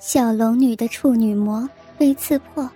小龙女的处女膜被刺破，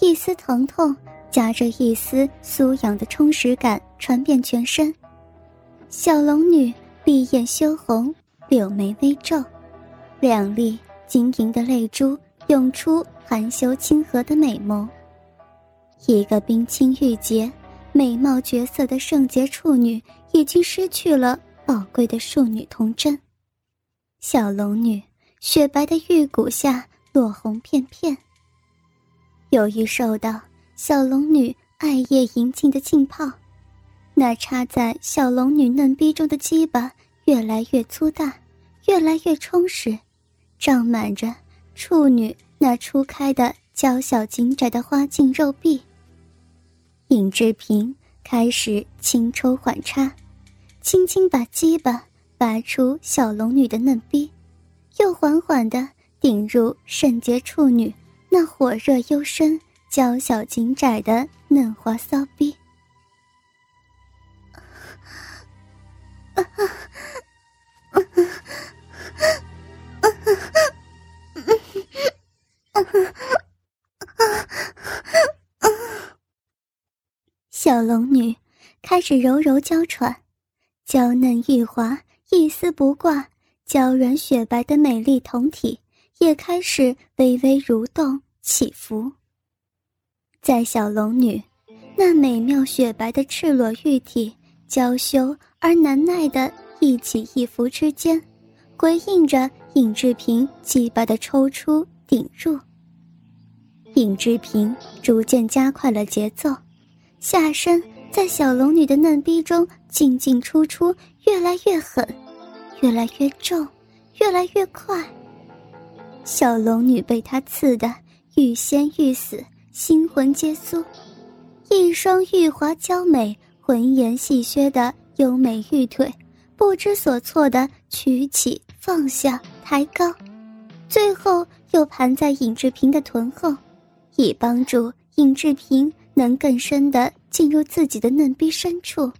一丝疼痛夹着一丝酥痒的充实感传遍全身。小龙女闭眼羞红，柳眉微皱，两粒晶莹的泪珠涌出含羞亲和的美眸。一个冰清玉洁、美貌绝色的圣洁处女，已经失去了宝贵的庶女童贞。小龙女。雪白的玉骨下落红片片。由于受到小龙女爱液淫静的浸泡，那插在小龙女嫩逼中的鸡巴越来越粗大，越来越充实，胀满着处女那初开的娇小紧窄的花茎肉壁。尹志平开始轻抽缓插，轻轻把鸡巴拔出小龙女的嫩逼。又缓缓地顶入圣洁处女那火热幽深、娇小紧窄的嫩滑骚逼。小龙女开始柔柔娇喘，娇嫩玉滑，一丝不挂。娇软雪白的美丽酮体也开始微微蠕动起伏，在小龙女那美妙雪白的赤裸玉体娇羞而难耐的一起一伏之间，回应着尹志平鸡巴的抽出顶入。尹志平逐渐加快了节奏，下身在小龙女的嫩逼中进进出出，越来越狠。越来越重，越来越快。小龙女被他刺得欲仙欲死，心魂皆酥。一双玉滑娇美、浑圆细削的优美玉腿，不知所措的曲起、放下、抬高，最后又盘在尹志平的臀后，以帮助尹志平能更深的进入自己的嫩逼深处。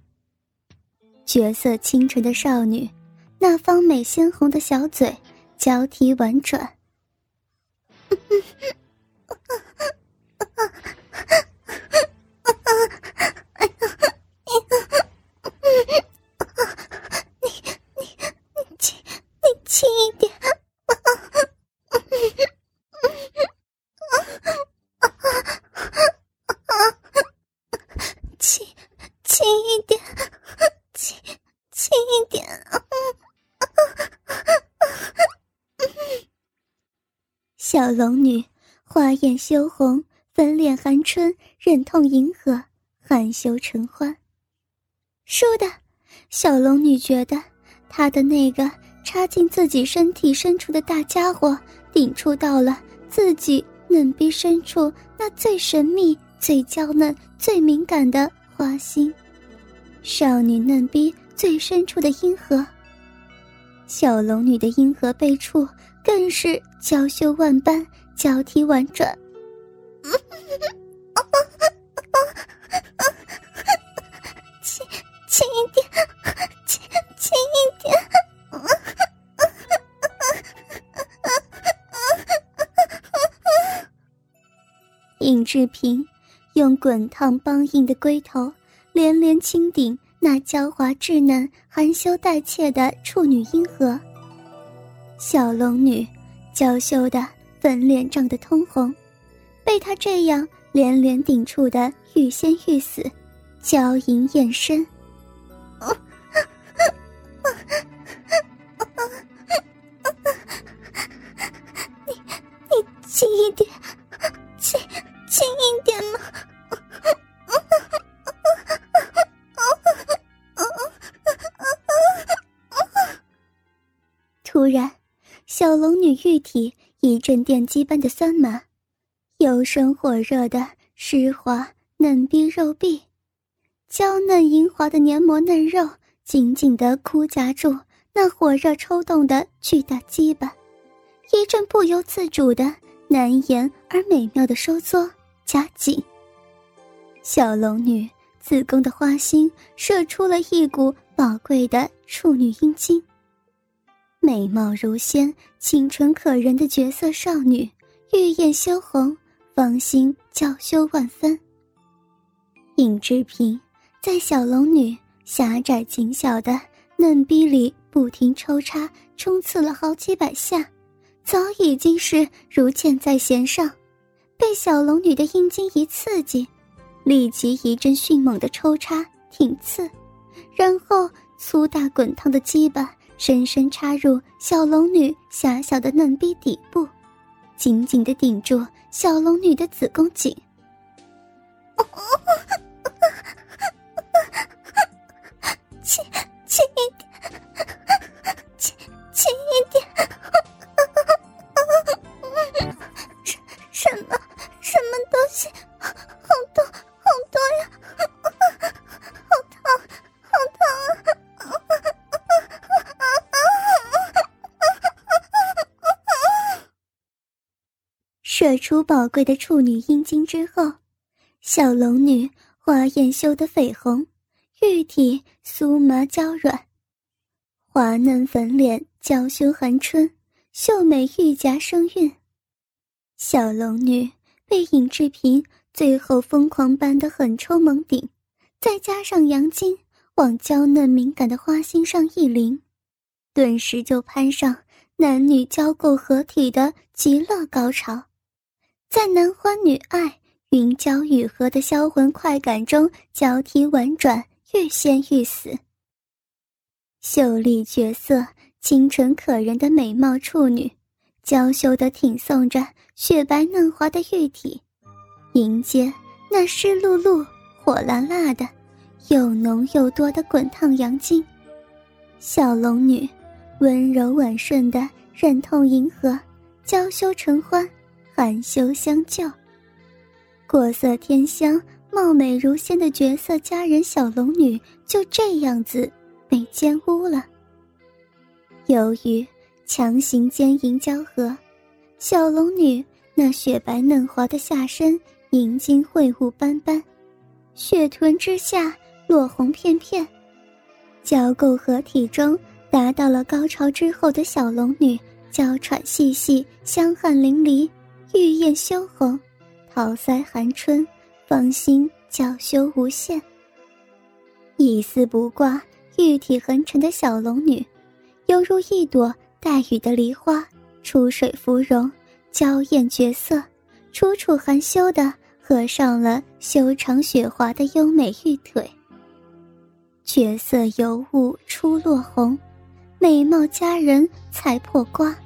绝色清纯的少女。那方美鲜红的小嘴交替婉转。小龙女花艳羞红，粉脸含春，忍痛迎合，含羞成欢。倏的，小龙女觉得她的那个插进自己身体深处的大家伙，顶触到了自己嫩逼深处那最神秘、最娇嫩、最敏感的花心，少女嫩逼最深处的阴核。小龙女的阴核被触。更是娇羞万般，娇啼婉转。轻轻一点，轻轻一点。尹志平用滚烫梆硬的龟头连连轻顶那娇滑稚嫩、含羞带怯的处女阴核。小龙女娇羞的粉脸涨得通红，被他这样连连顶触的欲仙欲死，娇吟艳声。你你轻一点，体一阵电击般的酸麻，油生火热的湿滑嫩逼肉壁，娇嫩莹滑的黏膜嫩肉紧紧的箍夹住那火热抽动的巨大鸡巴，一阵不由自主的难言而美妙的收缩夹紧。小龙女子宫的花心射出了一股宝贵的处女阴茎。美貌如仙、清纯可人的绝色少女，玉艳羞红，芳心娇羞万分。尹志平在小龙女狭窄紧小的嫩逼里不停抽插，冲刺了好几百下，早已经是如箭在弦上。被小龙女的阴茎一刺激，立即一阵迅猛的抽插挺刺，然后粗大滚烫的鸡巴深深插入小龙女狭小的嫩逼底部，紧紧的顶住小龙女的子宫颈。射出宝贵的处女阴茎之后，小龙女花艳羞得绯红。玉体酥麻娇软，滑嫩粉脸娇羞含春，秀美玉颊生韵。小龙女被尹志平最后疯狂般的狠抽猛顶，再加上阳精往娇嫩敏感的花心上一淋，顿时就攀上男女交媾合体的极乐高潮，在男欢女爱、云娇雨荷的销魂快感中交替婉转。欲仙欲死。秀丽绝色、清纯可人的美貌处女，娇羞地挺送着雪白嫩滑的玉体，迎接那湿漉漉、火辣辣的、又浓又多的滚烫阳精。小龙女温柔婉顺地忍痛迎合，娇羞承欢，含羞相救。国色天香。貌美如仙的绝色佳人小龙女就这样子被奸污了。由于强行奸淫交合，小龙女那雪白嫩滑的下身银金秽物斑斑，血臀之下落红片片。交媾合体中达到了高潮之后的小龙女娇喘细细，香汗淋漓，玉艳羞红，桃腮含春。芳心娇羞无限，一丝不挂、玉体横陈的小龙女，犹如一朵带雨的梨花，出水芙蓉，娇艳绝色，楚楚含羞的合上了修长雪滑的优美玉腿。绝色尤物出落红，美貌佳人才破瓜。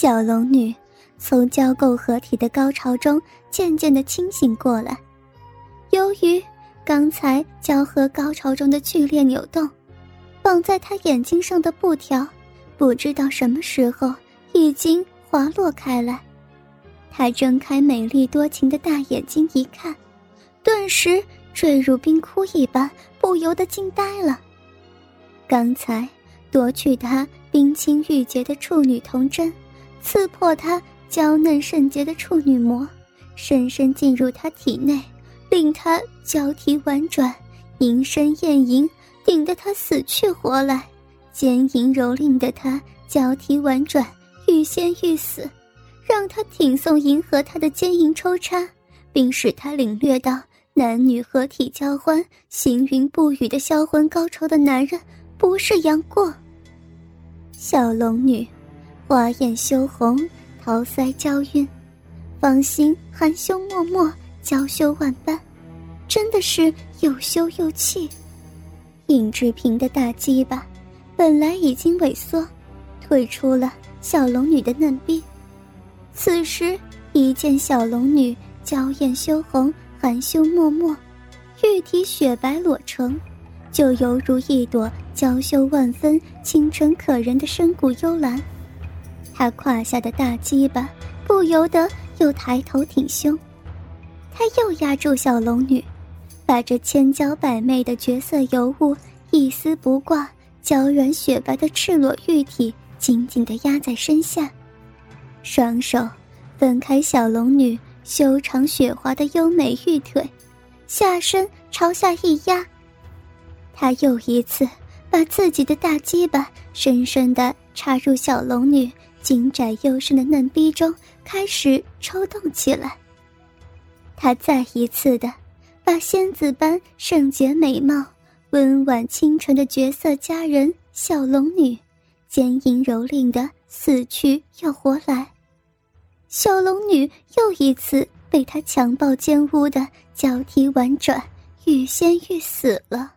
小龙女从交媾合体的高潮中渐渐的清醒过来，由于刚才交合高潮中的剧烈扭动，绑在她眼睛上的布条，不知道什么时候已经滑落开来。她睁开美丽多情的大眼睛一看，顿时坠入冰窟一般，不由得惊呆了。刚才夺取她冰清玉洁的处女童贞。刺破她娇嫩圣洁的处女膜，深深进入她体内，令她娇啼婉转，吟声艳吟，顶得她死去活来，奸淫蹂躏的她娇啼婉转，欲仙欲死，让她挺送迎合她的奸淫抽插，并使她领略到男女合体交欢、行云布雨的销魂高潮的男人不是杨过。小龙女。花艳羞红，桃腮娇晕，芳心含羞脉脉，娇羞万般，真的是又羞又气。尹志平的大鸡巴本来已经萎缩，退出了小龙女的嫩逼，此时一见小龙女娇艳羞红，含羞脉脉，玉体雪白裸成，就犹如一朵娇羞万分、清纯可人的深谷幽兰。他胯下的大鸡巴不由得又抬头挺胸，他又压住小龙女，把这千娇百媚的绝色尤物一丝不挂、娇软雪白的赤裸玉体紧紧地压在身下，双手分开小龙女修长雪滑的优美玉腿，下身朝下一压。他又一次把自己的大鸡巴深深的插入小龙女紧窄幽深的嫩逼中，开始抽动起来。他再一次的把仙子般圣洁美貌、温婉清纯的绝色佳人小龙女，坚硬蹂躏的死去又活来。小龙女又一次被他强暴奸污的脚踢婉转，欲仙欲死了。